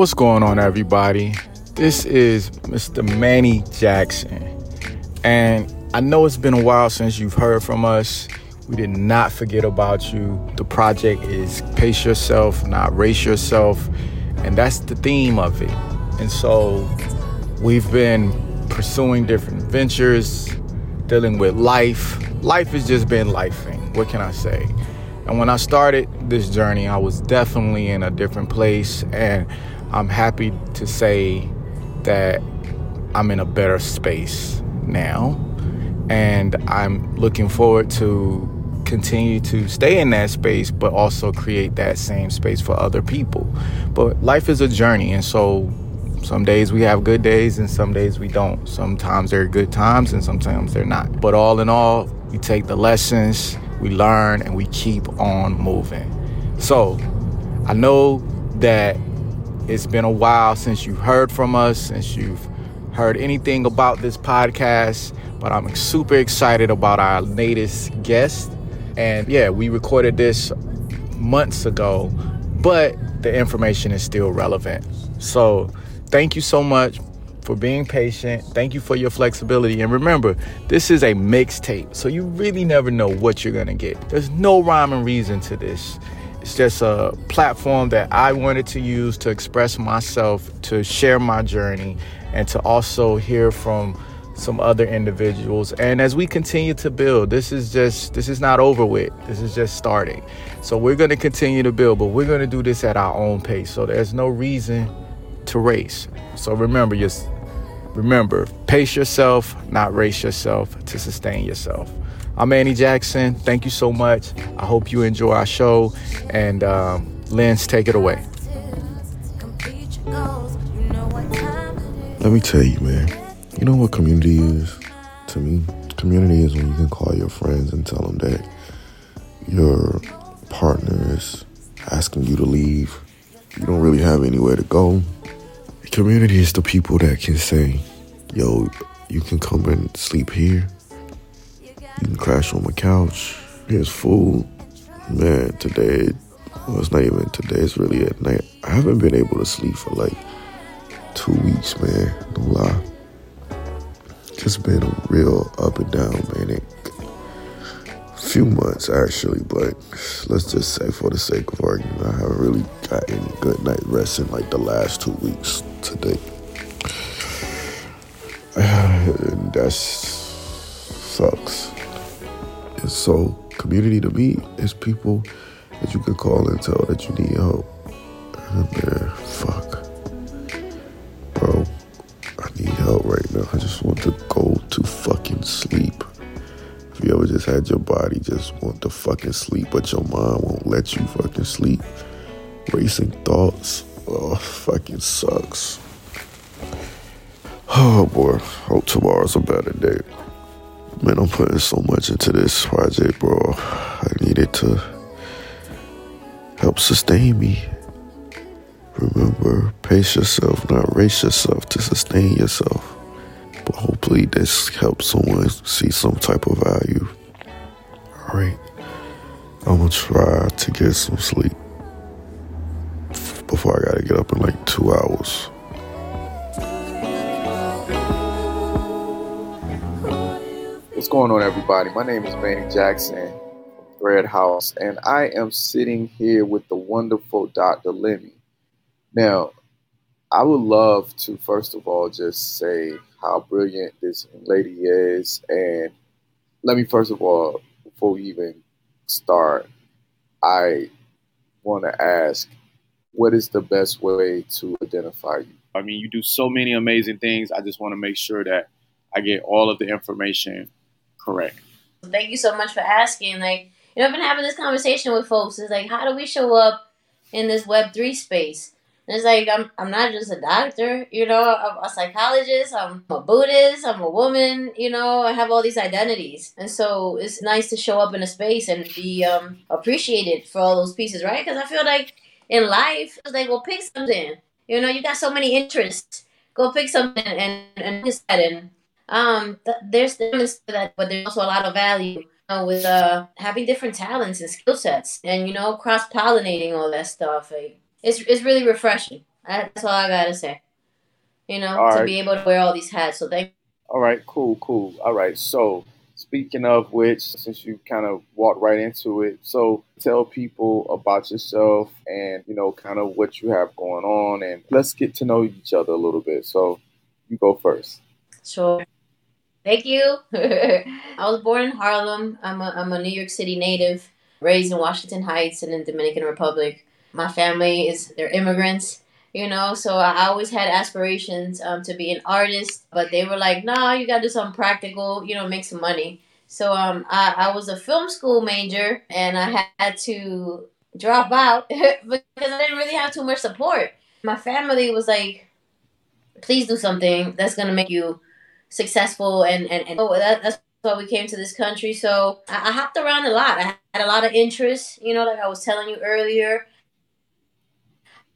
What's going on, everybody? This is Mr. Manny Jackson. And I know it's been a while since you've heard from us. We did not forget about you. The project is Pace Yourself, not Race Yourself. And that's the theme of it. And so we've been pursuing different ventures, dealing with life. Life has just been lifing. What can I say? And when I started this journey, I was definitely in a different place. And I'm happy to say that I'm in a better space now. And I'm looking forward to continue to stay in that space, but also create that same space for other people. But life is a journey. And so some days we have good days and some days we don't. Sometimes there are good times and sometimes they're not. But all in all, we take the lessons, we learn, and we keep on moving. So I know that it's been a while since you've heard from us, since you've heard anything about this podcast, but I'm super excited about our latest guest. And yeah, we recorded this months ago, but the information is still relevant. So thank you so much for being patient. Thank you for your flexibility. And remember, this is a mixtape, so you really never know what you're gonna get. There's no rhyme and reason to this. It's just a platform that I wanted to use to express myself, to share my journey, and to also hear from some other individuals. And as we continue to build, this is just this is not over with. This is just starting. So we're going to continue to build, but we're going to do this at our own pace. So there's no reason to race. So remember, just remember, pace yourself, not race yourself to sustain yourself. I'm Manny Jackson. Thank you so much. I hope you enjoy our show. And um, Lens, take it away. Let me tell you, man. You know what community is to me? Community is when you can call your friends and tell them that your partner is asking you to leave. You don't really have anywhere to go. Community is the people that can say, yo, you can come and sleep here. You can crash on my couch. Here's food. Man, today, well, it's not even today, it's really at night. I haven't been able to sleep for like two weeks, man. No lie. Just been a real up and down, man. It, few months actually, but let's just say for the sake of argument, I haven't really got any good night rest in like the last two weeks today. And that sucks. And so, community to me is people that you can call and tell that you need help. And fuck. Bro, I need help right now. I just want to go to fucking sleep. If you ever just had your body just want to fucking sleep, but your mind won't let you fucking sleep. Racing thoughts. Oh, fucking sucks. Oh boy, hope tomorrow's a better day. Man, I'm putting so much into this project, bro. I need it to help sustain me. Remember, pace yourself, not race yourself to sustain yourself. But hopefully, this helps someone see some type of value. Alright, I'm gonna try to get some sleep before I gotta get up in like two hours. What's going on, everybody? My name is Manny Jackson from Thread Haus, and I am sitting here with the wonderful Dr. Lemny. Now, I would love to, first of all, just say how brilliant this lady is. And let me, first of all, before we even start, I want to ask what is the best way to identify you? I mean, you do so many amazing things. I just want to make sure that I get all of the information correct. Thank you so much for asking. Like, you know, I've been having this conversation with folks. It's like, how do we show up in this Web three space? And it's like I'm I'm not just a doctor, you know, I'm a psychologist, I'm a Buddhist, I'm a woman, you know, I have all these identities. And so it's nice to show up in a space and be um, appreciated for all those pieces, right? Because I feel like in life, it's like, well, pick something. You know, you got so many interests. Go pick something and and. And um, th- there's to that, but there's also a lot of value you know, with uh having different talents and skill sets, and you know, cross pollinating all that stuff. Like, it's it's really refreshing. That's all I gotta say. You know, All to right. be able to wear all these hats. So thank All right, cool, cool. All right, so speaking of which, since you kind of walked right into it, so tell people about yourself and you know kind of what you have going on, and let's get to know each other a little bit. So you go first. Sure. Thank you. I was born in Harlem. I'm a, I'm a New York City native, raised in Washington Heights and in the Dominican Republic. My family is they're immigrants, you know, so I always had aspirations um, to be an artist, but they were like, "Nah, you gotta do something practical, you know, make some money." So um, I, I was a film school major, and I had to drop out because I didn't really have too much support. My family was like, "Please do something that's gonna make you." Successful and and, and oh, that, that's why we came to this country. So I, I hopped around a lot. I had a lot of interests you know like i was telling you earlier.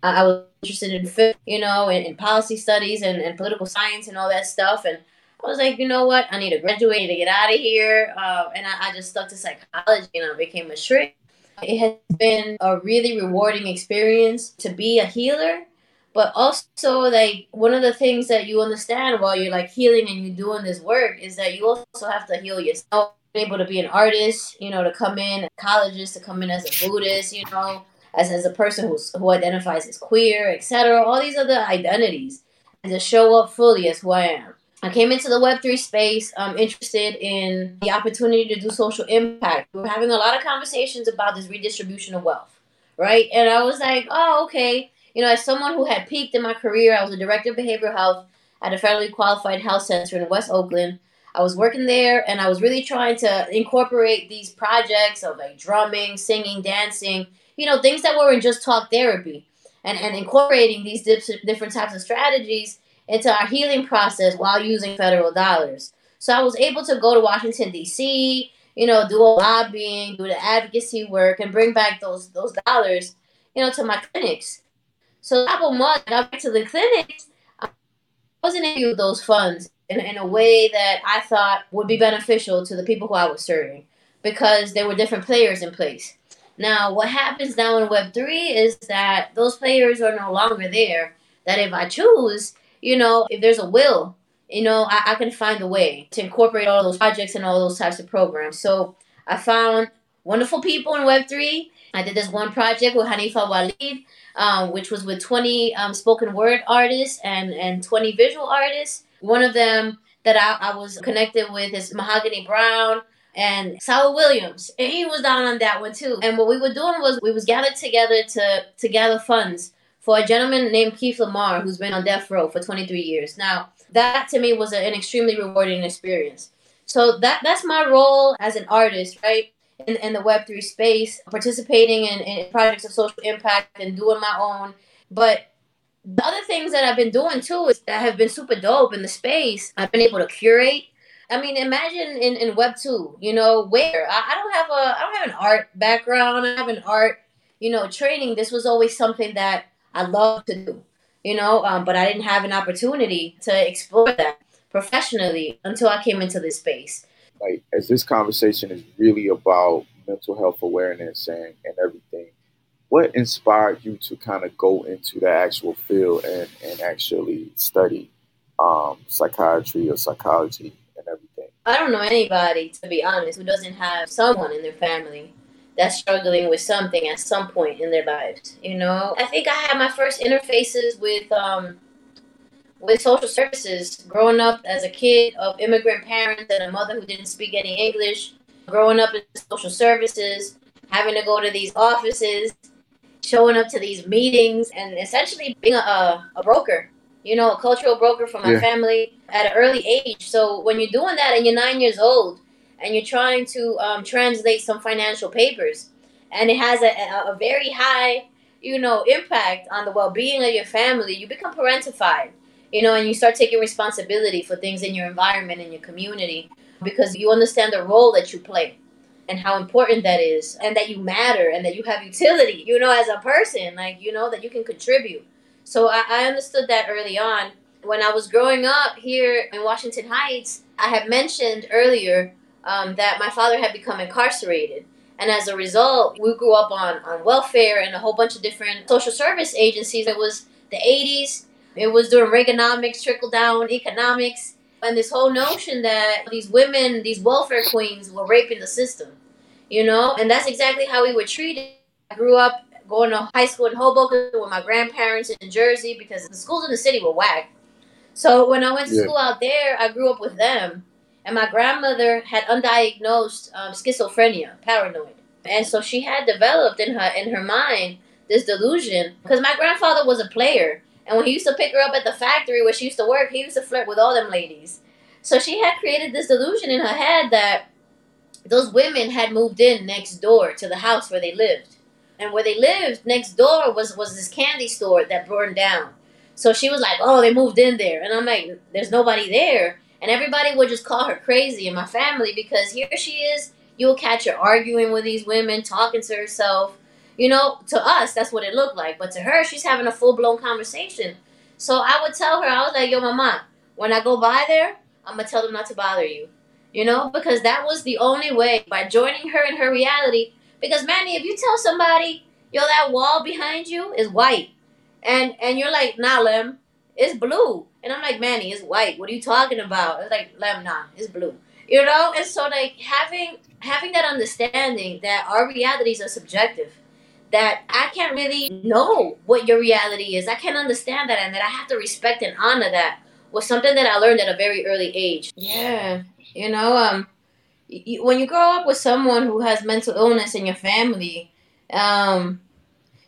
I, I was interested in you know in, in policy studies and, and political science and all that stuff. And i was like you know what? I need to graduate I need to get out of here. Uh, and I, I just stuck to psychology and i became a shrink it has been a really rewarding experience to be a healer but also like one of the things that you understand while you're like healing and you're doing this work is that you also have to heal yourself. Able to be an artist you know to come in colleges to come in as a buddhist you know as, as a person who's, who identifies as queer etc all these other identities. And to show up fully as who i am. I came into the web3 space i'm interested in the opportunity to do social impact. We we're having a lot of conversations about this redistribution of wealth right? And i was like oh okay you know, as someone who had peaked in my career, I was a director of behavioral health at a federally qualified health center in West Oakland. I was working there and I was really trying to incorporate these projects of like drumming, singing, dancing, you know, things that weren't just talk therapy and, and incorporating these different types of strategies into our healing process while using federal dollars. So I was able to go to Washington, D.C., you know, do a lobbying, do the advocacy work, and bring back those those dollars, you know, to my clinics. So couple months, I got back to the clinics. I wasn't able to those funds in, in a way that I thought would be beneficial to the people who I was serving because there were different players in place. Now, what happens now in Web3 is that those players are no longer there. That if I choose, you know, if there's a will, you know, I, I can find a way to incorporate all those projects and all those types of programs. So I found wonderful people in Web3. I did this one project with Hanifa Walid um, which was with 20 um, spoken word artists and, and 20 visual artists. One of them that I, I was connected with is Mahogany Browne and Saul Williams. And he was down on that one too. And what we were doing was we was gathered together to, to gather funds for a gentleman named Keith Lamar who's been on death row for 23 years. Now, that to me was an extremely rewarding experience. So that that's my role as an artist, right? In, in the Web3 space, participating in, in projects of social impact and doing my own. But the other things that I've been doing too is that have been super dope in the space. I've been able to curate. I mean, imagine in, in Web two, you know, where I, I don't have a I don't have an art background. I have an art, you know, training. This was always something that I love to do, you know, um, but I didn't have an opportunity to explore that professionally until I came into this space like as this conversation is really about mental health awareness and, and everything what inspired you to kind of go into the actual field and, and actually study um, psychiatry or psychology and everything? I don't know anybody to be honest who doesn't have someone in their family that's struggling with something at some point in their lives you know? I think i had my first interfaces with um, with social services, growing up as a kid of immigrant parents and a mother who didn't speak any English, growing up in social services, having to go to these offices, showing up to these meetings, and essentially being a, a broker, you know, a cultural broker for my yeah. family at an early age. So when you're doing that and you're nine years old and you're trying to um, translate some financial papers, and it has a, a very high, you know, impact on the well-being of your family, you become parentified you know, and you start taking responsibility for things in your environment and your community because you understand the role that you play and how important that is and that you matter and that you have utility, you know, as a person, like, you know, that you can contribute. So I, I understood that early on. When I was growing up here in Washington Heights, I had mentioned earlier um, that my father had become incarcerated. And as a result, we grew up on, on welfare and a whole bunch of different social service agencies. It was the 80s. It was during Reaganomics, trickle down economics, and this whole notion that these women, these welfare queens, were raping the system. You know, and that's exactly how we were treated. I grew up going to high school in Hoboken with my grandparents in Jersey because the schools in the city were whack. So when I went to Yeah. school out there, I grew up with them. And my grandmother had undiagnosed um, schizophrenia, paranoid. And so she had developed in her in her mind this delusion because my grandfather was a player. And when he used to pick her up at the factory where she used to work, he used to flirt with all them ladies. So she had created this delusion in her head that those women had moved in next door to the house where they lived. And where they lived next door was, was this candy store that burned down. So she was like, oh, they moved in there. And I'm like, there's nobody there. And everybody would just call her crazy in my family because here she is. You'll catch her arguing with these women, talking to herself. You know, to us, that's what it looked like. But to her, she's having a full blown conversation. So I would tell her, I was like, yo, mama, when I go by there, I'm going to tell them not to bother you. You know, because that was the only way by joining her in her reality. Because, Manny, if you tell somebody, yo, that wall behind you is white, and and you're like, nah, Lem, it's blue. And I'm like, Manny, it's white. What are you talking about? It's like, Lem, nah, it's blue. You know? And so like having having that understanding that our realities are subjective. That I can't really know what your reality is. I can't understand that and that I have to respect and honor that was something that I learned at a very early age. Yeah. You know, um y- when you grow up with someone who has mental illness in your family, um,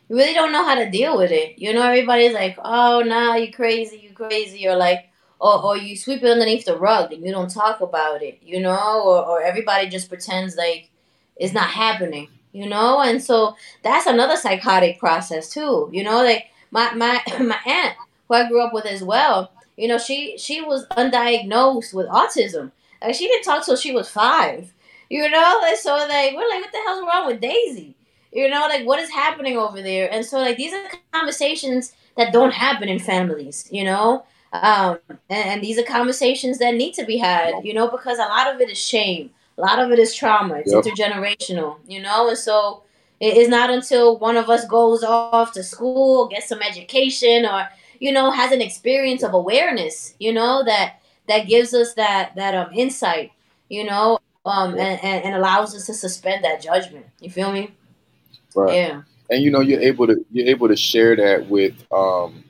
you really don't know how to deal with it. You know, everybody's like, "Oh, nah, you crazy, you crazy," or like, or, or you sweep it underneath the rug and you don't talk about it. You know, or, or everybody just pretends like it's not happening. You know, and so that's another psychotic process too. You know, like my my my aunt who I grew up with as well. You know, she she was undiagnosed with autism. Like she didn't talk till she was five. You know, and so like we're like, what the hell's wrong with Daisy? You know, like what is happening over there? And so like these are conversations that don't happen in families. You know, um, and, and these are conversations that need to be had. You know, because a lot of it is shame, a lot of it is trauma. It's Yep. intergenerational. You know, and so it is not until one of us goes off to school, gets some education, or you know has an experience of awareness. You know that that gives us that that um insight. You know, um, and, and, and allows us to suspend that judgment. You feel me? Right. Yeah. and you know you're able to you're able to share that with um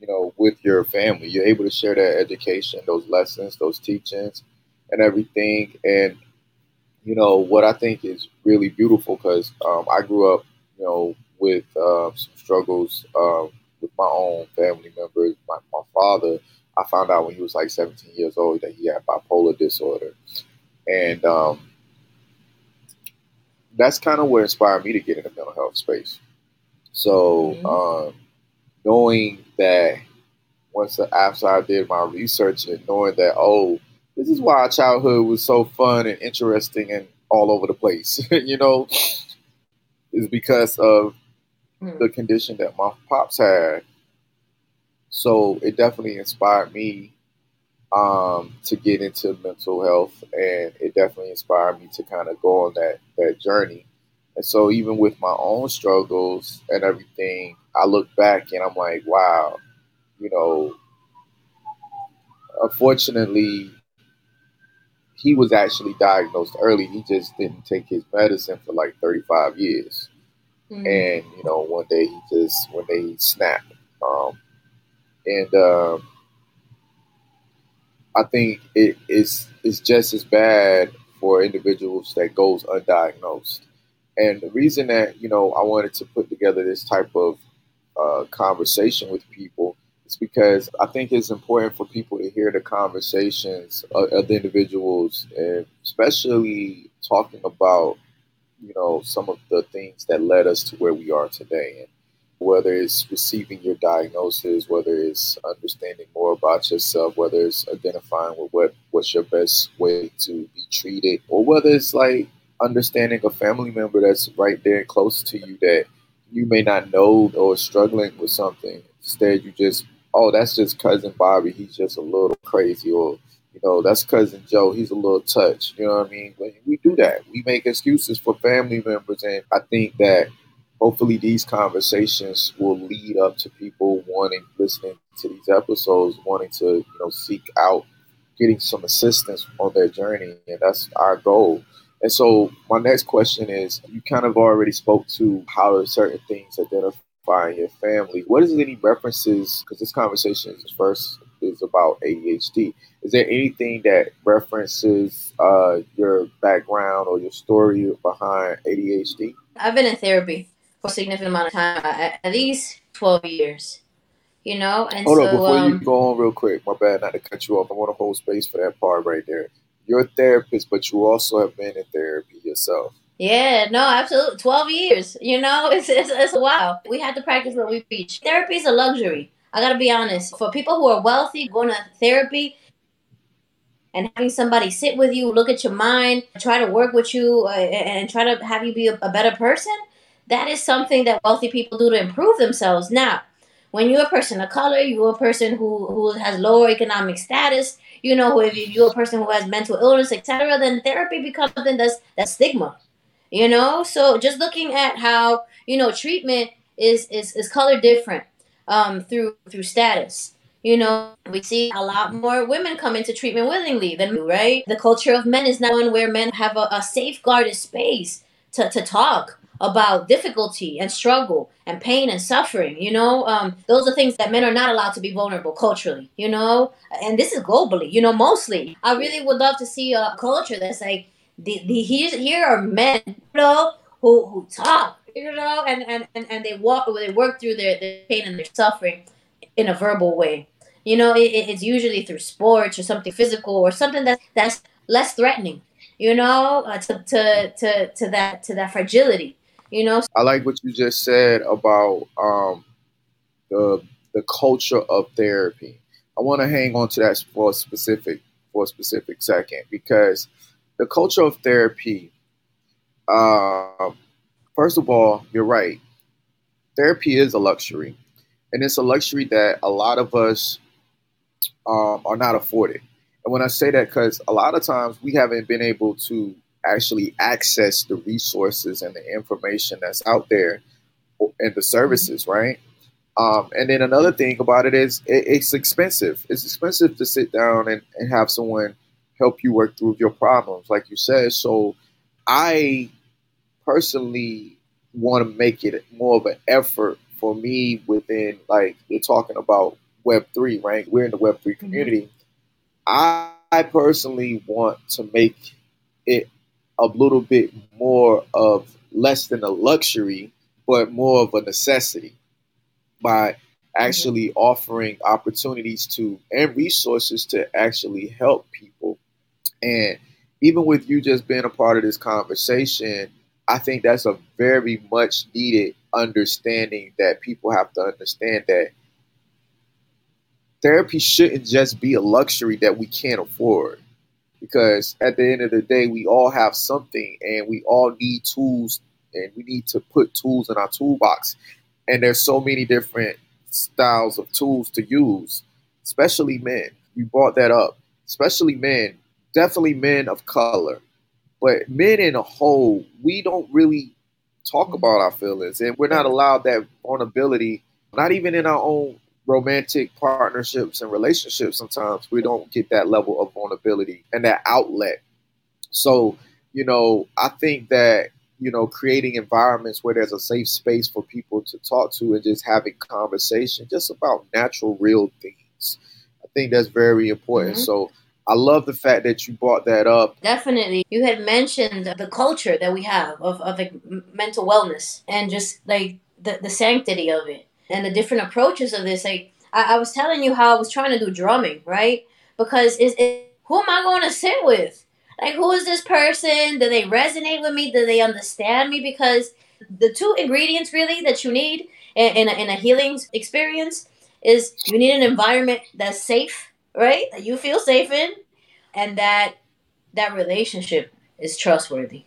you know with your family you're able to share that education those lessons those teachings and everything and you know what i think is really beautiful because um, i grew up you know with uh, some struggles um, with my own family members my, my father i found out when he was like 17 years old that he had bipolar disorder and um, that's kind of what inspired me to get in the mental health space. So, Mhm. um, knowing that once after I did my research and knowing that, oh, this is why childhood was so fun and interesting and all over the place, you know, is because of Mhm. the condition that my pops had. So it definitely inspired me um, to get into mental health, and it definitely inspired me to kind of go on that that journey. And so, even with my own struggles and everything, I look back and I'm like, wow, you know, unfortunately, he was actually diagnosed early. He just didn't take his medicine for like 35 years Mhm. and you know one day he just one day he snapped um, and um, I think it is it's just as bad for individuals that goes undiagnosed and the reason that you know I wanted to put together this type of uh, conversation with people is because I think it's important for people to hear the conversations of, of the individuals and especially talking about you know some of the things that led us to where we are today and whether it's receiving your diagnosis whether it's understanding more about yourself whether it's identifying with what what's your best way to be treated or whether it's like understanding a family member that's right there close to you that you may not know or struggling with something. Instead you just oh that's just cousin bobby he's just a little crazy or you know, that's cousin Joe. He's a little touch. You know what I mean? But we do that. We make excuses for family members, and I think that hopefully these conversations will lead up to people wanting listening to these episodes, wanting to you know seek out getting some assistance on their journey, and that's our goal. And so, my next question is: You kind of already spoke to how certain things identify in your family. What is any references? Because this conversation is first is about ADHD. Is there anything that references uh, your background or your story behind ADHD? I've been in therapy for a significant amount of time, at least twelve years you know. And hold so, on, before um, you go on real quick, my bad, not to cut you off. I want to hold space for that part right there. You're a therapist, but you also have been in therapy yourself. Yeah, no, absolutely. 12 years, you know, it's, it's, it's a while. We have to practice what we preach. Therapy is a luxury. I gotta be honest. For people who are wealthy, going to therapy and having somebody sit with you, look at your mind, try to work with you, uh, and try to have you be a, a better person, that is something that wealthy people do to improve themselves. Now, when you're a person of color, you're a person who, who has lower economic status, you know, if you're a person who has mental illness, etc., then therapy becomes something that's that stigma. You know? So just looking at how, you know, treatment is is, is color different um, through through status. You know, we see a lot more women come into treatment willingly than right. The culture of men is now one where men have a, a safeguarded space to, to talk about difficulty and struggle and pain and suffering you know um, those are things that men are not allowed to be vulnerable culturally you know and this is globally you know mostly i really would love to see a culture that's like the, the here, here are men you know who, who talk you know and, and, and, and they walk they work through their, their pain and their suffering in a verbal way. You know it, it's usually through sports or something physical or something that, that's less threatening you know uh, to, to, to, to that to that fragility you know? I like what you just said about um, the the culture of therapy. I want to hang on to that for a specific for a specific second because the culture of therapy uh, first of all you're right therapy is a luxury and it's a luxury that a lot of us um, are not afforded and when i say that because a lot of times we haven't been able to actually access the resources and the information that's out there and the services, right? Um, and then another thing about it is it, it's expensive. It's expensive to sit down and, and have someone help you work through your problems, like you said. So I personally want to make it more of an effort for me within, like, you're talking about Web3, right? We're in the Web3 mm-hmm. community. Mm-hmm. I, personally want to make it a little bit more of less than a luxury, but more of a necessity by actually mm-hmm. offering opportunities to and resources to actually help people. And even with you just being a part of this conversation, I think that's a very much needed understanding that people have to understand that therapy shouldn't just be a luxury that we can't afford because at the end of the day, we all have something and we all need tools and we need to put tools in our toolbox. And there's so many different styles of tools to use, especially men. You brought that up, especially men, definitely men of color. But men in a whole, we don't really talk about our feelings and we're not allowed that vulnerability, not even in our own romantic partnerships and relationships, sometimes we don't get that level of vulnerability and that outlet. So, you know, I think that, you know, creating environments where there's a safe space for people to talk to and just having conversation just about natural, real things. I think that's very important. Mm-hmm. So, I love the fact that you brought that up. Definitely. You had mentioned the culture that we have of, of like mental wellness and just like the, the sanctity of it and the different approaches of this. Like I, I was telling you how I was trying to do drumming, right? Because is it, who am I going to sit with? Like who is this person? Do they resonate with me? Do they understand me? Because the two ingredients really that you need in, a, in a healing experience is you need an environment that's safe, right? That you feel safe in, and that that relationship is trustworthy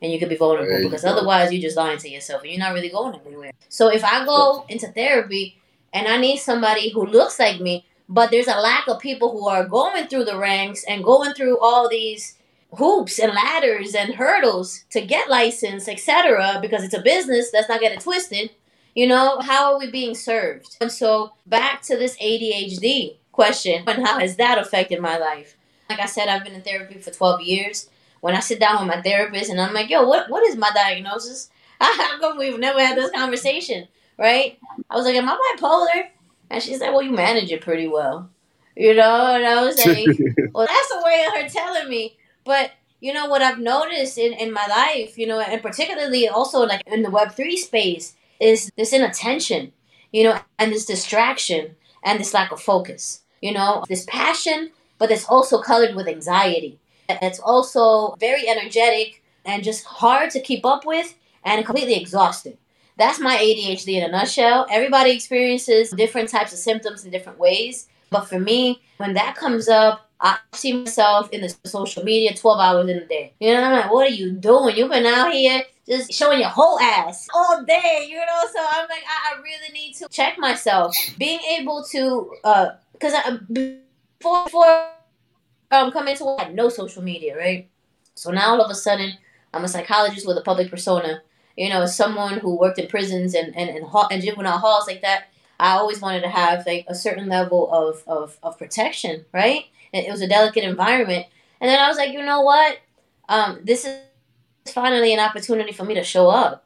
and you could be vulnerable because go. otherwise you're just lying to yourself and you're not really going anywhere. So if I go into therapy and I need somebody who looks like me, but there's a lack of people who are going through the ranks and going through all these hoops and ladders and hurdles to get licensed, etc. Because it's a business. Let's not get it twisted. You know, how are we being served? And so back to this ADHD question and how has that affected my life? Like I said, I've been in therapy for 12 years. When I sit down with my therapist and I'm like, yo, what, what is my diagnosis? How come we've never had this conversation? Right? I was like, am I bipolar? And she's like, well, you manage it pretty well. You know, and I was like, well, that's a way of her telling me. But you know what I've noticed in, in my life, you know, and particularly also like in the Web three space, is this inattention, you know, and this distraction and this lack of focus. You know, this passion, but it's also colored with anxiety. It's also very energetic and just hard to keep up with and completely exhausting. That's my ADHD in a nutshell. Everybody experiences different types of symptoms in different ways. But for me, when that comes up, I see myself in the social media 12 hours in a day. You know, I'm like, what are you doing? You've been out here just showing your whole ass all day, you know? So I'm like, I, I really need to check myself. Being able to, uh, because before, before um, coming to I had no social media, right? So now all of a sudden, I'm a psychologist with a public persona. You know, someone who worked in prisons and, and, and, and juvenile halls like that. I always wanted to have like a certain level of, of, of protection, right? And it was a delicate environment. And then I was like, you know what? Um, this is finally an opportunity for me to show up.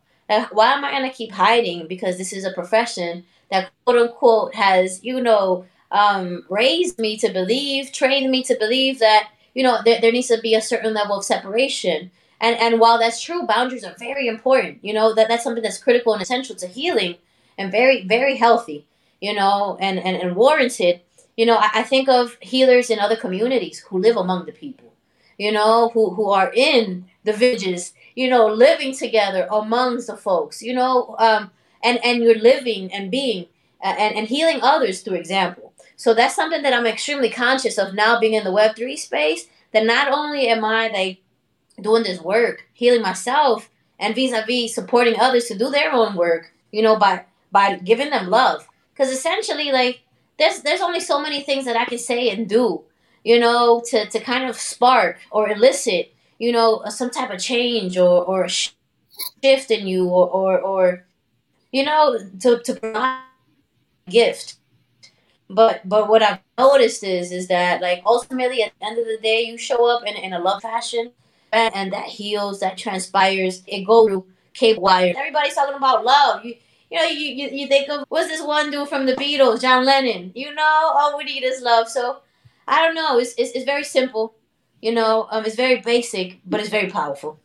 Why am I going to keep hiding? Because this is a profession that, quote unquote, has, you know, um, raised me to believe, trained me to believe that, you know, there, there needs to be a certain level of separation. And, and while that's true, boundaries are very important. You know, that, that's something that's critical and essential to healing and very, very healthy, you know, and, and, and warranted. You know, I, I think of healers in other communities who live among the people, you know, who, who are in the villages, you know, living together amongst the folks, you know, um, and, and you're living and being and, and healing others through example. So that's something that I'm extremely conscious of now being in the Web3 space. That not only am I like doing this work, healing myself, and vis-a-vis supporting others to do their own work, you know, by by giving them love. Because essentially, like, there's there's only so many things that I can say and do, you know, to, to kind of spark or elicit, you know, some type of change or, or shift in you or, or, or you know, to, to provide gift. But but what I've noticed is is that like ultimately at the end of the day you show up in, in a love fashion and, and that heals, that transpires, it goes through cable wires. Everybody's talking about love. You you know, you, you, you think of what's this one dude from the Beatles, John Lennon. You know, all we need is love. So I don't know. It's it's, it's very simple. You know, um, it's very basic, but it's very powerful.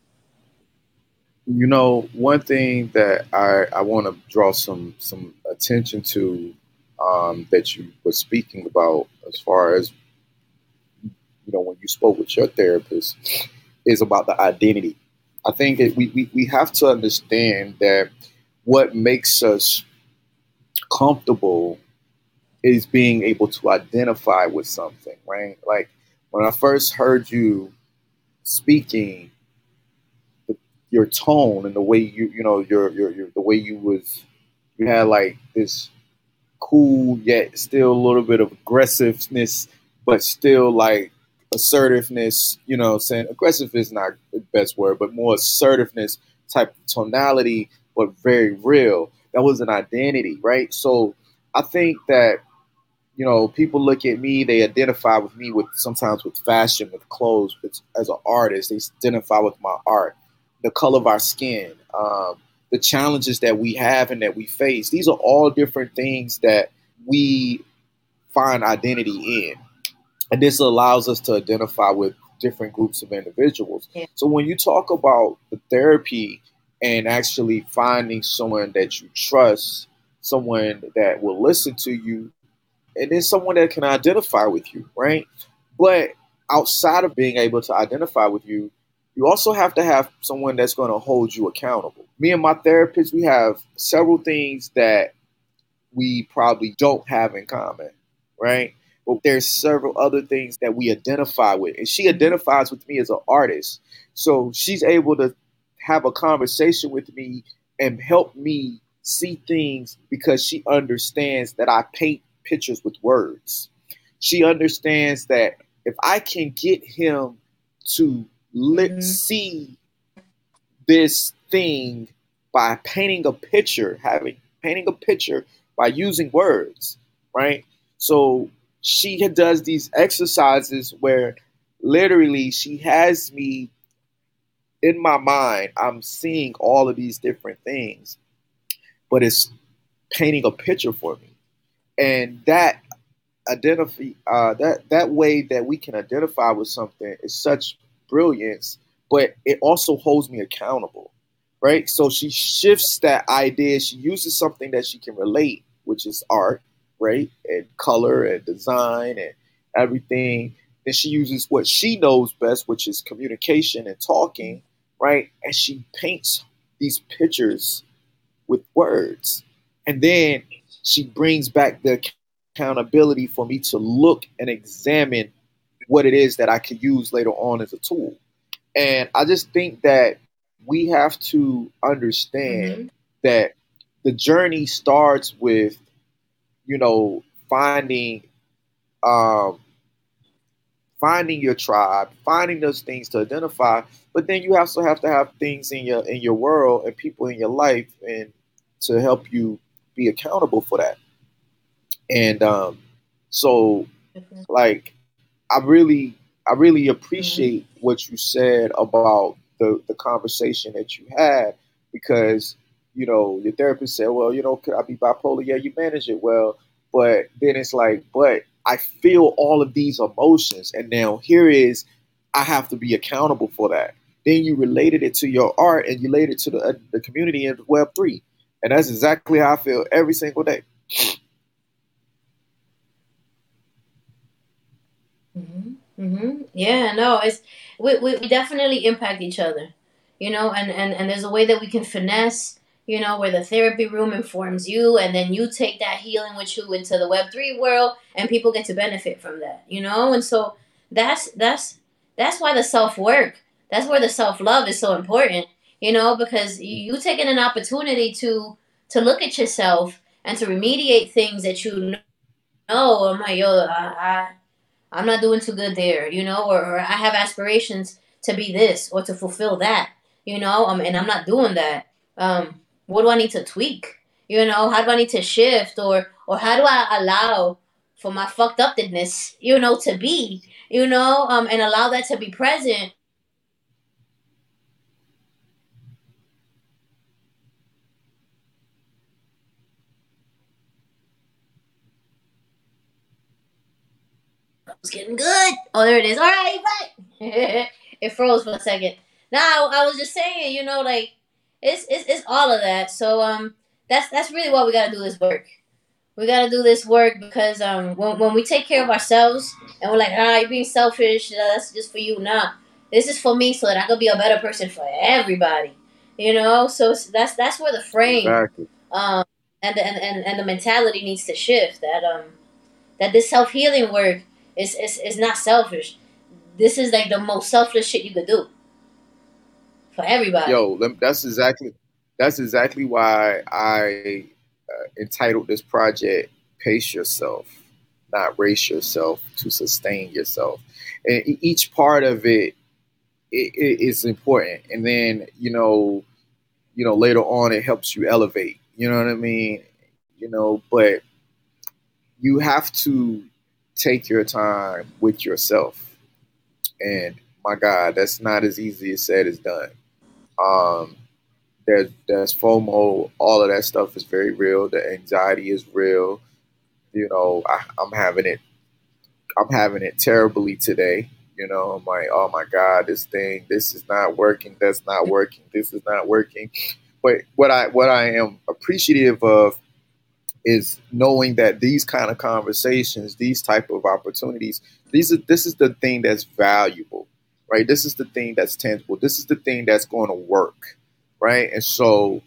You know, one thing that I, I want to draw some some attention to um, that you were speaking about, as far as you know, when you spoke with your therapist, is about the identity. I think that we, we, we have to understand that what makes us comfortable is being able to identify with something, right? Like when I first heard you speaking, your tone and the way you, you know, your, your, your, the way you was, you had like this cool yet still a little bit of aggressiveness, but still like assertiveness. You know, saying aggressive is not the best word, but more assertiveness type tonality but very real. That was an identity, right? So I think that you know people look at me, they identify with me with sometimes with fashion, with clothes, with, as an artist. They identify with my art, the color of our skin, um, the challenges that we have and that we face. These are all different things that we find identity in. And this allows us to identify with different groups of individuals. Yeah. So when you talk about the therapy and actually finding someone that you trust, someone that will listen to you, and then someone that can identify with you, right? But outside of being able to identify with you, you also have to have someone that's going to hold you accountable. Me and my therapist, we have several things that we probably don't have in common, right? But there's several other things that we identify with. And she identifies with me as an artist. So she's able to have a conversation with me and help me see things because she understands that I paint pictures with words. She understands that if I can get him to let Mhm. see this thing by painting a picture, having painting a picture by using words, right? So she does these exercises where literally she has me in my mind. I'm seeing all of these different things, but it's painting a picture for me, and that identify uh, that that way that we can identify with something is such brilliance, but it also holds me accountable, right? So she shifts that idea. She uses something that she can relate, which is art, right, and color and design and everything. Then she uses what she knows best, which is communication and talking, right? And she paints these pictures with words, and then she brings back the accountability for me to look and examine what it is that I can use later on as a tool. And I just think that we have to understand Mhm. that the journey starts with, you know, finding um finding your tribe, finding those things to identify, but then you also have to have things in your in your world and people in your life and to help you be accountable for that. And um so Mhm. like I really I really appreciate what you said about the the conversation that you had because you know your therapist said, well, you know, could I be bipolar? Yeah, you manage it well, but then it's like, but I feel all of these emotions, and now here is I have to be accountable for that. Then you related it to your art and you related it to the uh, the community in Web three, and that's exactly how I feel every single day. Hmm hmm Yeah, no, it's we, we, we definitely impact each other, you know, and, and, and there's a way that we can finesse, you know, where the therapy room informs you and then you take that healing with you into the web three world and people get to benefit from that, you know? And so that's that's that's why the self work, that's where the self love is so important, you know, because you, taking an opportunity to to look at yourself and to remediate things that you know, I'm like, yo, I, I I'm not doing too good there, you know, or, or I have aspirations to be this or to fulfill that, you know, um, and I'm not doing that. Um, what do I need to tweak? You know, how do I need to shift, or or how do I allow for my fucked upness, you know, to be, you know, um, and allow that to be present. It's getting good. Oh, there it is. All right, bye. it froze for a second. Now I was just saying, you know, like it's, it's it's all of that. So um, that's that's really why we gotta do this work. We gotta do this work because um, when when we take care of ourselves and we're like, ah, you're being selfish. That's just for you. Nah, this is for me so that I could be a better person for everybody. You know, so that's that's where the frame Exactly. um, and, the, and and and the mentality needs to shift. That um, that this self healing work is, is is not selfish. This is like the most selfless shit you could do for everybody. Yo, that's exactly that's exactly why I uh, entitled this project "Pace Yourself, Not Race Yourself to Sustain Yourself," and each part of it, it, it is important. And then you know, you know, later on, it helps you elevate. You know what I mean? You know, but you have to take your time with yourself. And my God, that's not as easy as said as done. Um, there's there's FOMO, all of that stuff is very real. The anxiety is real. You know, I, I'm having it. I'm having it terribly today. You know, I'm like, oh my God, this thing, this is not working. That's not working. This is not working. But what I what I am appreciative of is knowing that these kind of conversations, these type of opportunities, these are this is the thing that's valuable, right? This is the thing that's tangible. This is the thing that's going to work, right? And so,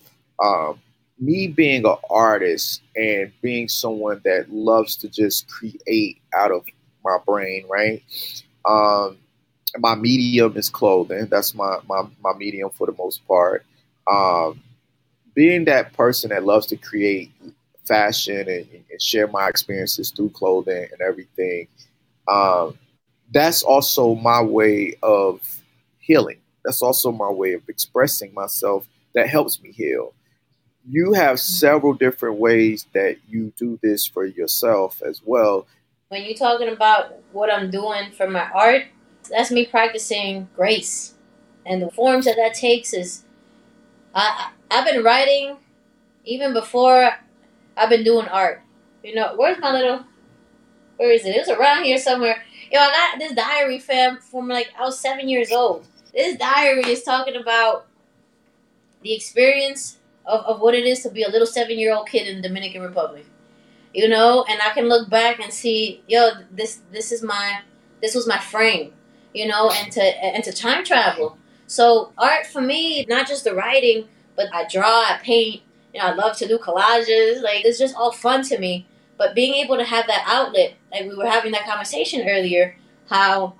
um, me being an artist and being someone that loves to just create out of my brain, right? Um, my medium is clothing. That's my my, my medium for the most part. Um, being that person that loves to create fashion and, and share my experiences through clothing and everything. Um, that's also my way of healing. That's also my way of expressing myself that helps me heal. You have several different ways that you do this for yourself as well. When you're talking about what I'm doing for my art, that's me practicing grace. And the forms that that takes is I I've been writing even before I've been doing art. You know, where's my little where is it? It's around here somewhere. Yo, I got this diary fam from like I was seven years old. This diary is talking about the experience of, of what it is to be a little seven year old kid in the Dominican Republic. You know, and I can look back and see, yo, this this is my this was my frame, you know, and to and to time travel. So art for me, not just the writing, but I draw, I paint, you know, I love to do collages. Like it's just all fun to me. But being able to have that outlet, like we were having that conversation earlier, how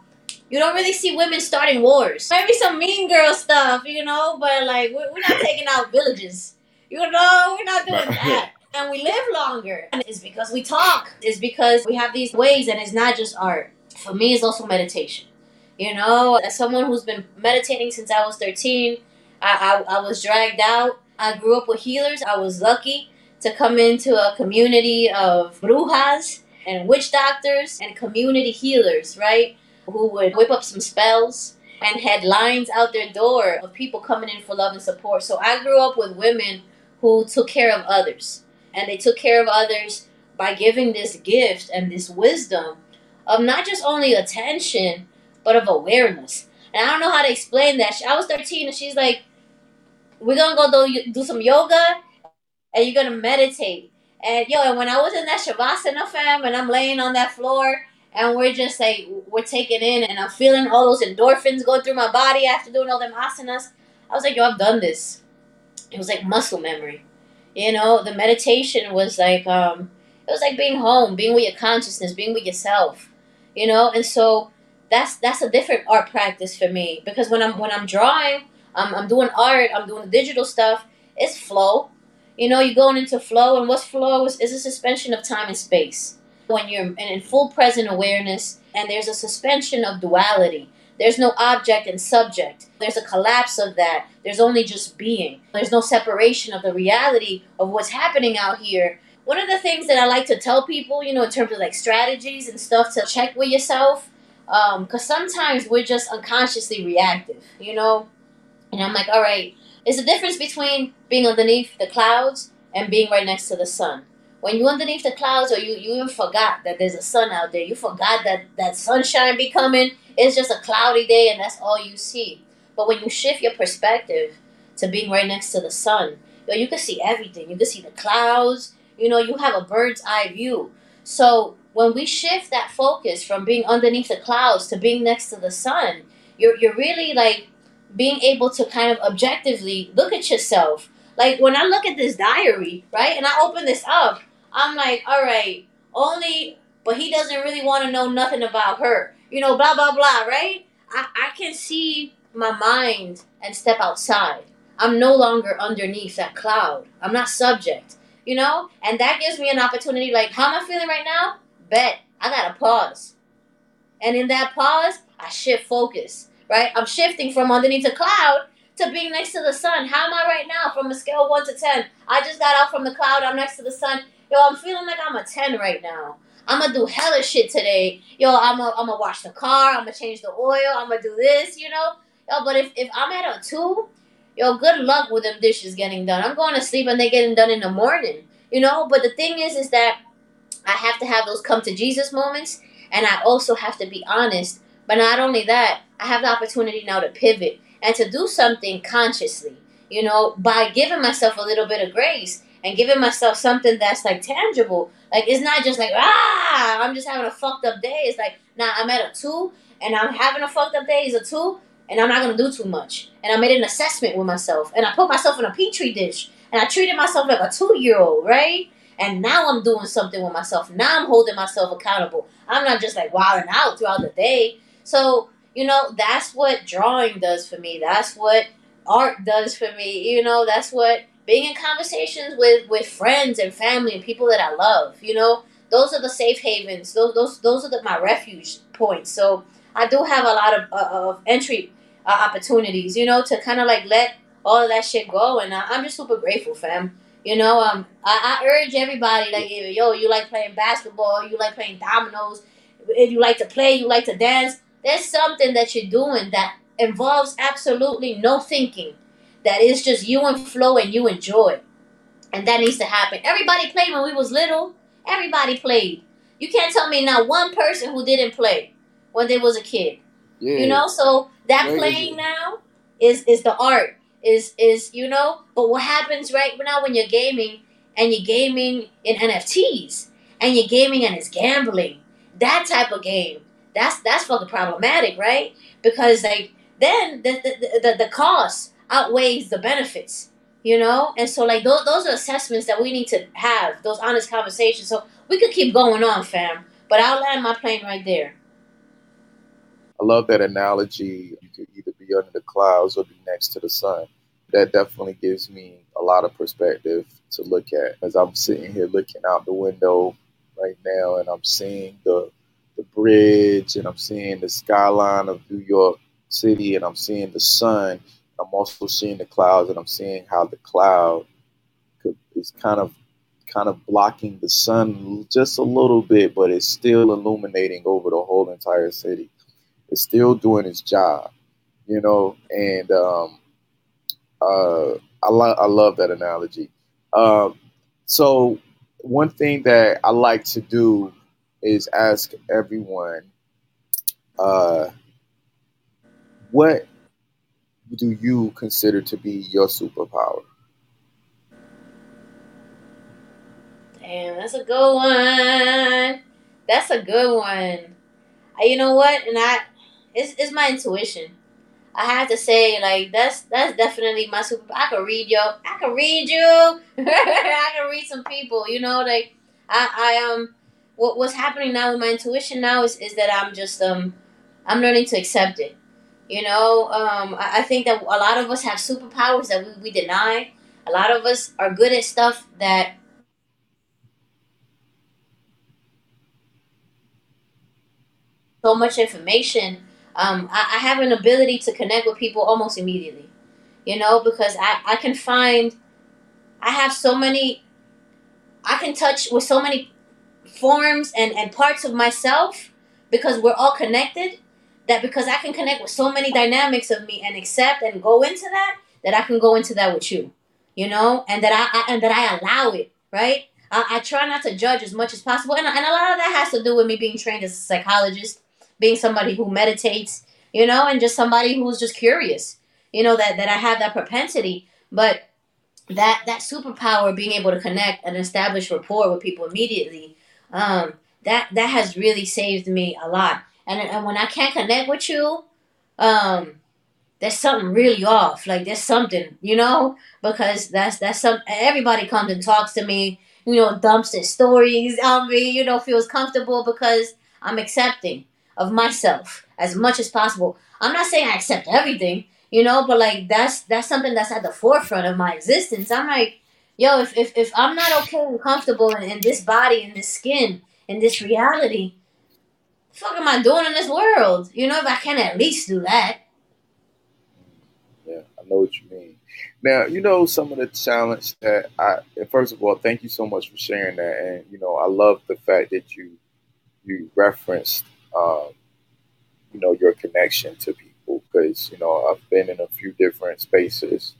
you don't really see women starting wars. Maybe some mean girl stuff, you know, but like we're, we're not taking out villages. You know, we're not doing that. And we live longer. And it's because we talk. It's because we have these ways, and it's not just art. For me, it's also meditation. You know, as someone who's been meditating since I was 13, I, I, I was dragged out. I grew up with healers. I was lucky to come into a community of brujas and witch doctors and community healers, right? Who would whip up some spells and had lines out their door of people coming in for love and support. So I grew up with women who took care of others. And they took care of others by giving this gift and this wisdom of not just only attention, but of awareness. And I don't know how to explain that. I was 13 and she's like, we're to go do, do some yoga and you're to meditate. And yo, and when I was in that Shavasana fam and I'm laying on that floor and we're just like, we're taking in and I'm feeling all those endorphins go through my body after doing all them asanas. I was like, yo, I've done this. It was like muscle memory. You know, the meditation was like, um, it was like being home, being with your consciousness, being with yourself. You know, and so that's that's a different art practice for me because when I'm when I'm drawing, I'm, I'm doing art, I'm doing the digital stuff. It's flow. You know, you're going into flow, and what's flow is, is a suspension of time and space. When you're in full present awareness, and there's a suspension of duality. There's no object and subject. There's a collapse of that. There's only just being. There's no separation of the reality of what's happening out here. One of the things that I like to tell people, you know, in terms of like strategies and stuff to check with yourself, because um, sometimes we're just unconsciously reactive, you know? And I'm like, all right, there's a difference between being underneath the clouds and being right next to the sun. When you're underneath the clouds, or you, you even forgot that there's a sun out there, you forgot that that sunshine be coming, it's just a cloudy day and that's all you see. But when you shift your perspective to being right next to the sun, you, know, you can see everything. You can see the clouds. You know, you have a bird's eye view. So when we shift that focus from being underneath the clouds to being next to the sun, you're you're really like being able to kind of objectively look at yourself. Like when I look at this diary, right, and I open this up, I'm like, all right, only, but he doesn't really want to know nothing about her you know, blah, blah, blah, right? I, I can see my mind and step outside. I'm no longer underneath that cloud. I'm not subject, you know? And that gives me an opportunity like, how am I feeling right now? Bet. I gotta pause. And in that pause, I shift focus, right? I'm shifting from underneath the cloud to being next to the sun. How am I right now from a scale 1 to 10? I just got out from the cloud, I'm next to the sun. Yo, I'm feeling like I'm a 10 right now. I'm gonna do hella shit today. Yo, I'm gonna I'm gonna wash the car. I'm gonna change the oil. I'm gonna do this. You know. Yo, but if if I'm at a two, yo, good luck with them dishes getting done. I'm going to sleep and they getting done in the morning. You know. But the thing is, is that I have to have those come to Jesus moments, and I also have to be honest. But not only that, I have the opportunity now to pivot and to do something consciously. You know, by giving myself a little bit of grace and giving myself something that's like tangible. Like it's not just like ah, I'm just having a fucked up day. It's like nah, I'm at a two, and I'm having a fucked up day. Is a two, and I'm not gonna do too much. And I made an assessment with myself, and I put myself in a petri dish, and I treated myself like a two year old, right? And now I'm doing something with myself. Now I'm holding myself accountable. I'm not just like wilding out throughout the day. So you know that's what drawing does for me. That's what art does for me. You know that's what being in conversations with with friends and family and people that I love. You know, those are the safe havens. Those those those are the, my refuge points. So I do have a lot of uh, of entry uh, opportunities, you know, to kind of like let all of that shit go. And I, I'm just super grateful, fam. You know, um, I, I urge everybody like, yo, you like playing basketball, you like playing dominoes, if you like to play, you like to dance. There's something that you're doing that involves absolutely no thinking. That is just you and flow and you enjoy. And that needs to happen. Everybody played when we was little. Everybody played. You can't tell me not one person who didn't play when they was a kid. Yeah. You know, so that Where is playing it? now is is the art. Is is you know, but what happens right now when you're gaming and you're gaming in NFTs and you're gaming and it's gambling, that type of game, that's that's fucking problematic, right? Because like then the the, the, the cost outweighs the benefits, you know? And so like those those are assessments that we need to have, those honest conversations. So we could keep going on, fam. But I'll land my plane right there. I love that analogy. You could either be under the clouds or be next to the sun. That definitely gives me a lot of perspective to look at as I'm sitting here looking out the window right now and I'm seeing the the bridge and I'm seeing the skyline of New York City and I'm seeing the sun. I'm also seeing the clouds and I'm seeing how the cloud could, is kind of kind of blocking the sun just a little bit, but it's still illuminating over the whole entire city It's still doing its job, you know. And um, uh, I lo- I love that analogy. Um, so one thing that I like to do is ask everyone, uh, what do you consider to be your superpower? Damn, that's a good one. That's a good one. Uh, You know what? And I, it's, it's my intuition. I have to say, like that's that's definitely my super. I can read yo. I can read you. I can read some people. You know, like I, I um, what what's happening now with my intuition now is is that I'm just um, I'm learning to accept it. You know, um, I, I think that a lot of us have superpowers that we, we deny. A lot of us are good at stuff that so much information, um, I, I have an ability to connect with people almost immediately. You know, because I, I can find, I have so many, I can touch with so many forms and, and parts of myself because we're all connected. That because I can connect with so many dynamics of me and accept and go into that, that I can go into that with you. You know, and that I, I and that I allow it, right? I, I try not to judge as much as possible. And, and a lot of that has to do with me being trained as a psychologist being somebody who meditates, you know, and just somebody who's just curious, you know, that, that I have that propensity. But that that superpower, being able to connect and establish rapport with people immediately, um, that that has really saved me a lot. And, and when I can't connect with you, um, there's something really off. Like there's something, you know, because that's that's some. Everybody comes and talks to me, you know, dumps their stories on me, you know, feels comfortable because I'm accepting of myself as much as possible. I'm not saying I accept everything, you know, but like that's that's something that's at the forefront of my existence. I'm like, yo, if if, if I'm not okay and comfortable in, in this body, in this skin, in this reality, the fuck am I doing in this world? You know, if I can at least do that. Yeah, I know what you mean. Now, you know some of the challenge that I. First of all, thank you so much for sharing that, and you know I love the fact that you you referenced, um, you know, your connection to people because you know I've been in a few different spaces.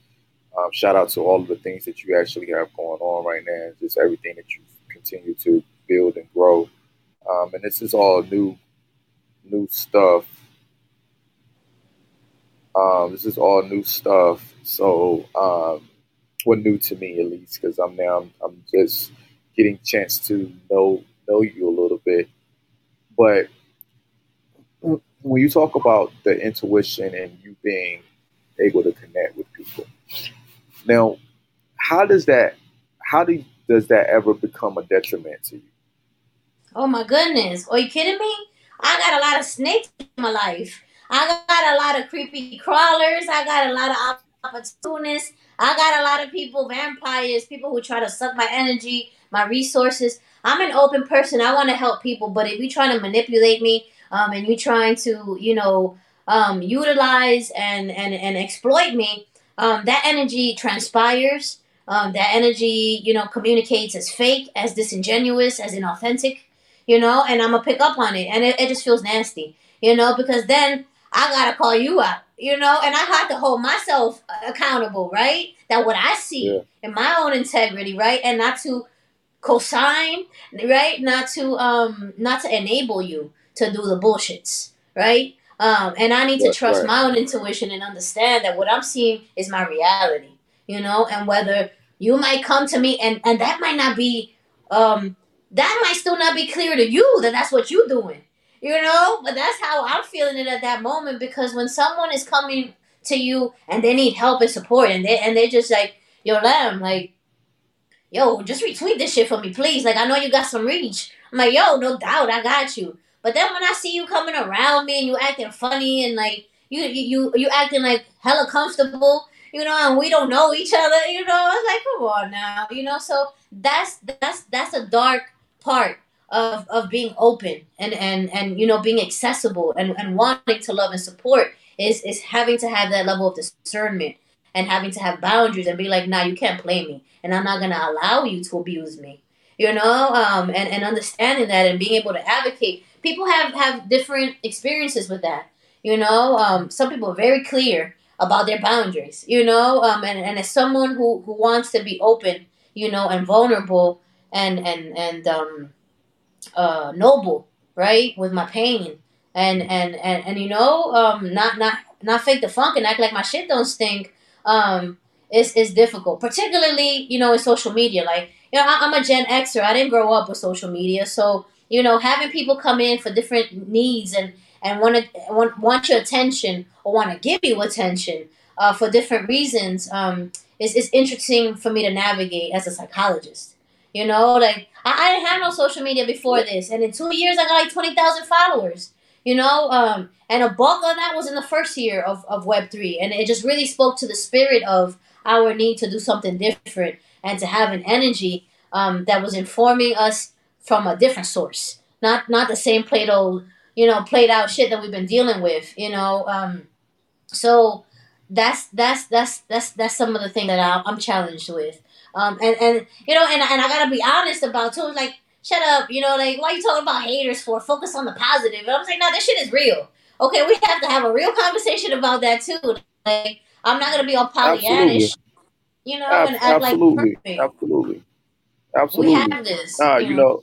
Um, shout out to all of the things that you actually have going on right now, and just everything that you continue to build and grow. Um, and this is all new, new stuff um, this is all new stuff, so um, well, new to me at least, because I'm now I'm, I'm just getting a chance to know know you a little bit. But when you talk about the intuition and you being able to connect with people, now how does that how do does that ever become a detriment to you? Oh my goodness. Are you kidding me? I got a lot of snakes in my life. I got a lot of creepy crawlers. I got a lot of opportunists. I got a lot of people, vampires, people who try to suck my energy, my resources. I'm an open person. I want to help people, but if you're trying to manipulate me, um, and you're trying to, you know, um, utilize and, and, and exploit me, um, that energy transpires. Um, that energy, you know, communicates as fake, as disingenuous, as inauthentic, you know, and I'm gonna pick up on it, and it, it just feels nasty, you know, because then I gotta call you out, you know, and I have to hold myself accountable, right? That what I see Yeah. in my own integrity, right, and not to cosign, right, not to um, not to enable you to do the bullshits, right? Um, and I need to That's trust right. my own intuition and understand that what I'm seeing is my reality, you know, and whether you might come to me and and that might not be um that might still not be clear to you that that's what you're doing you know? But that's how i'm feeling it at that moment because when someone is coming to you and they need help and support and they and they're just like yo lamb like yo just retweet this shit for me please. Like i know you got some reach. I'm like yo no doubt i got you but then when i see you coming around me and you acting funny and like you you you, acting like hella comfortable you know and we don't know each other you know i was like come on now you know? So that's that's that's a dark part of of being open and and and you know being accessible and and wanting to love and support is is having to have that level of discernment and having to have boundaries and be like nah you can't play me and i'm not gonna allow you to abuse me you know? Um and and understanding that and being able to advocate people have have different experiences with that you know? Um some people are very clear about their boundaries you know? Um and, and as someone who who wants to be open you know and vulnerable and and and um uh noble right with my pain and and and, and you know um not not not fake the funk and act like my shit don't stink um is is difficult particularly you know in social media like you know I, i'm a gen xer i didn't grow up with social media so you know having people come in for different needs and and want to want, want your attention or want to give you attention uh, for different reasons um is, is interesting for me to navigate as a psychologist you know, like I, I didn't have no social media before this, and in two years I got like twenty thousand followers. You know, um, and a bulk of that was in the first year of, of Web three, and it just really spoke to the spirit of our need to do something different and to have an energy um, that was informing us from a different source, not not the same played old, you know, played out shit that we've been dealing with. You know, um, so that's that's that's that's that's some of the thing that I'm, I'm challenged with. Um, and, and you know, and, and I gotta be honest about too. Like, shut up, you know, like why you talking about haters for? Focus on the positive. And I'm saying, no, this shit is real. Okay, we have to have a real conversation about that too. Like, I'm not gonna be all Pollyannish, you know, Ab- and act like absolutely, perfect. absolutely, We absolutely. have this. Nah, you know,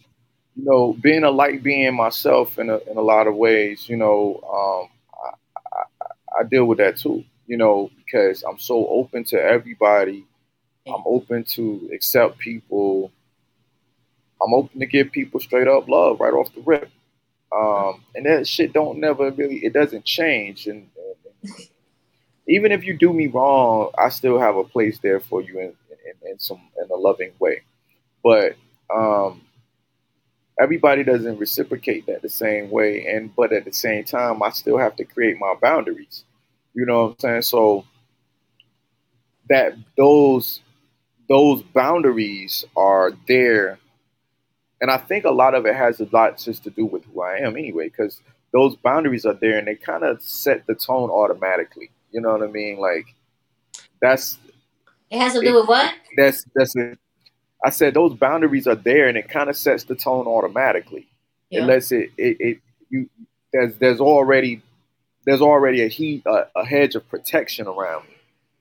you know, being a light being myself in a, in a lot of ways, you know, um, I, I, I deal with that too, you know, because I'm so open to everybody. I'm open to accept people. I'm open to give people straight up love right off the rip. Um, and that shit don't never really, it doesn't change. And, and even if you do me wrong, I still have a place there for you in, in, in some, in a loving way. But, um, everybody doesn't reciprocate that the same way and but at the same time i still have to create my boundaries. You know what i'm saying? So that those those boundaries are there. And i think a lot of it has a lot just to do with who i am anyway because those boundaries are there and they kind of set the tone automatically. You know what i mean? Like that's it has to do with what? that's that's it. I said those boundaries are there, and it kind of sets the tone automatically. Yeah. It it, it, it you there's there's already there's already a heat a, a hedge of protection around me.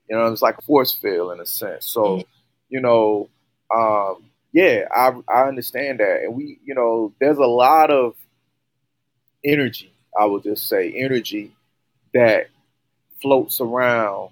You know, it's like a force field in a sense. So, you know, um, yeah, I I understand that, and we, you know, there's a lot of energy. I would just say energy that floats around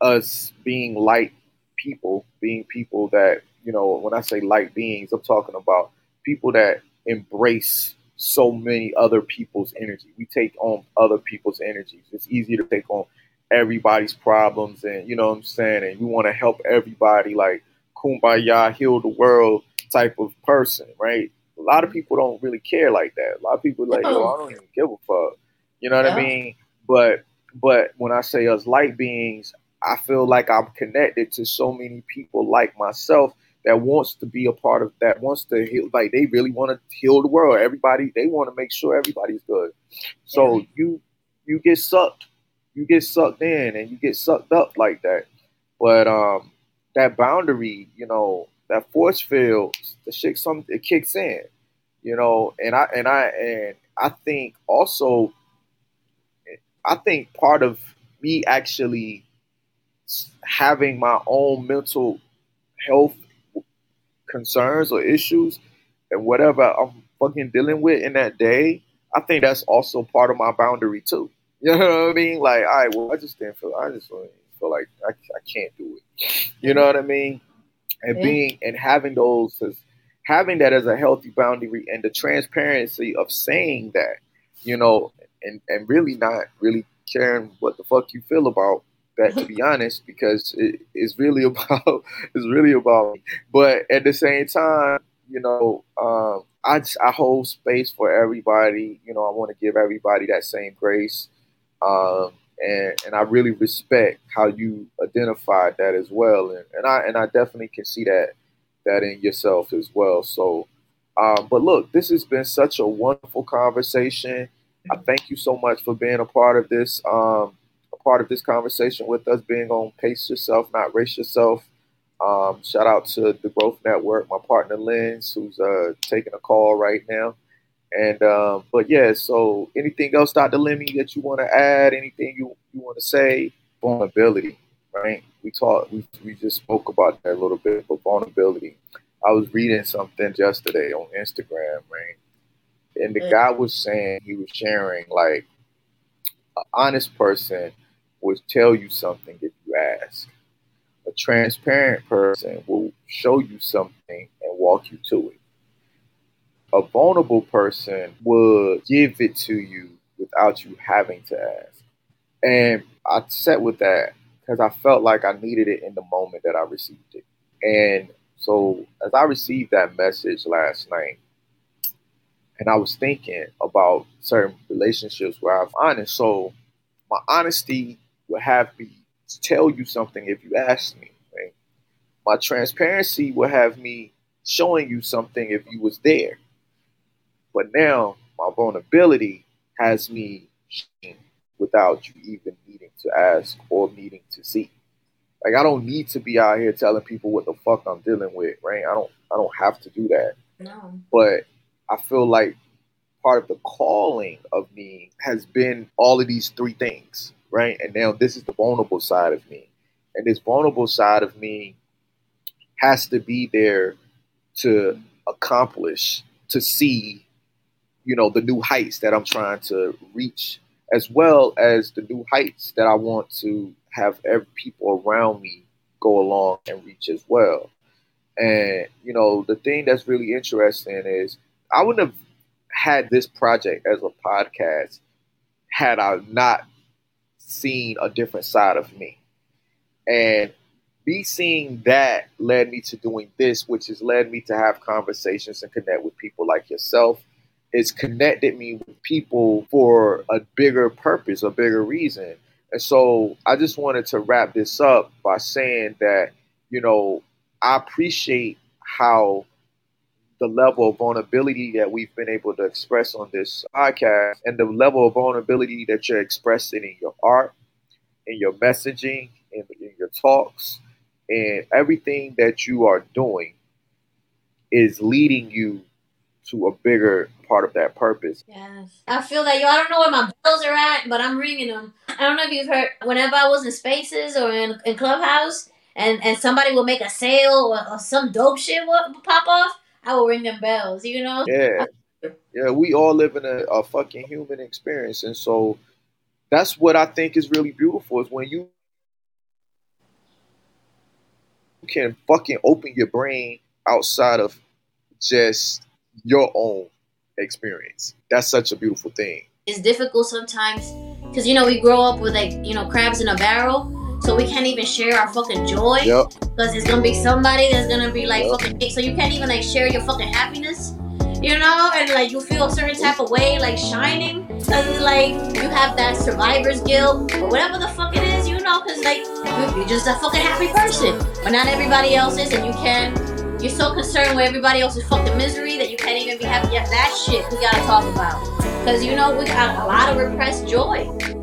us being light people, being people that, you know, when I say light beings, I'm talking about people that embrace so many other people's energy. We take on other people's energies. It's easier to take on everybody's problems and you know what I'm saying, and you want to help everybody like kumbaya, heal the world type of person, right? A lot of mm-hmm. people don't really care like that. A lot of people are like, yo, I don't even give a fuck. You know what I mean? But but when I say us light beings, I feel like I'm connected to so many people like myself that wants to be a part of that wants to heal like they really want to heal the world. Everybody they want to make sure everybody's good. So you you get sucked, you get sucked in, and you get sucked up like that. But um, that boundary, you know, that force field, the shit, some it kicks in, you know, and I and I and I think also, I think part of me actually having my own mental health concerns or issues and whatever I'm fucking dealing with in that day, I think that's also part of my boundary too. You know what I mean? Like, all right, well, I just didn't feel, I just feel like I, I can't do it. You know what I mean? And yeah. being and having those, having that as a healthy boundary and the transparency of saying that, you know, and and really not really caring what the fuck you feel about that to be honest because it, it's really about it's really about me. but at the same time you know um, I, just, I hold space for everybody. You know i want to give everybody that same grace um, and and i really respect how you identified that as well. And, and i and i definitely can see that that in yourself as well. So um, but look this has been such a wonderful conversation. I thank you so much for being a part of this um, part of this conversation with us, being on Pace Yourself, Not Race Yourself. Um, shout out to the Growth Network, my partner Lens, who's uh, taking a call right now. And um, but yeah, so anything else, Dr. Lemny, that you want to add? Anything you you want to say? Vulnerability, right? We talked, we we just spoke about that a little bit, but vulnerability. I was reading something yesterday on Instagram, right? And the guy was saying he was sharing like an honest person will tell you something if you ask. A transparent person will show you something and walk you to it. A vulnerable person would give it to you without you having to ask. And I sat with that because I felt like I needed it in the moment that I received it. And so as I received that message last night, and I was thinking about certain relationships where I've honest. So my honesty would have me tell you something if you asked me. Right? My transparency would have me showing you something if you was there. But now my vulnerability has me without you even needing to ask or needing to see. Like I don't need to be out here telling people what the fuck I'm dealing with, right? I don't I don't have to do that. No. But I feel like part of the calling of me has been all of these three things right? And now this is the vulnerable side of me. And this vulnerable side of me has to be there to accomplish, to see, you know, the new heights that I'm trying to reach, as well as the new heights that I want to have every people around me go along and reach as well. And, you know, the thing that's really interesting is I wouldn't have had this project as a podcast had I not seen a different side of me. And me seeing that led me to doing this, which has led me to have conversations and connect with people like yourself. It's connected me with people for a bigger purpose, a bigger reason. And so I just wanted to wrap this up by saying that, you know, I appreciate how the level of vulnerability that we've been able to express on this podcast and the level of vulnerability that you're expressing in your art, in your messaging, in, in your talks, and everything that you are doing is leading you to a bigger part of that purpose. Yes. I feel that, yo, I don't know where my bills are at, but I'm ringing them. I don't know if you've heard, whenever I was in Spaces or in, in Clubhouse, and, and somebody will make a sale or, or some dope shit will pop off, I will ring them bells, you know? Yeah. Yeah, we all live in a, a fucking human experience. And so that's what I think is really beautiful is when you can fucking open your brain outside of just your own experience. That's such a beautiful thing. It's difficult sometimes because you know we grow up with like you know crabs in a barrel so we can't even share our fucking joy. Yep. Because it's gonna be somebody that's gonna be like yep. fucking so you can't even like share your fucking happiness. You know, and like you feel a certain type of way, like shining, cause like you have that survivor's guilt or whatever the fuck it is, you know, cause like you're just a fucking happy person, but not everybody else is, and you can't. you're so concerned with everybody else's fucking misery that you can't even be happy. Yeah, that shit we gotta talk about. Cause you know we got a lot of repressed joy.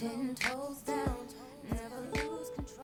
Ten toes.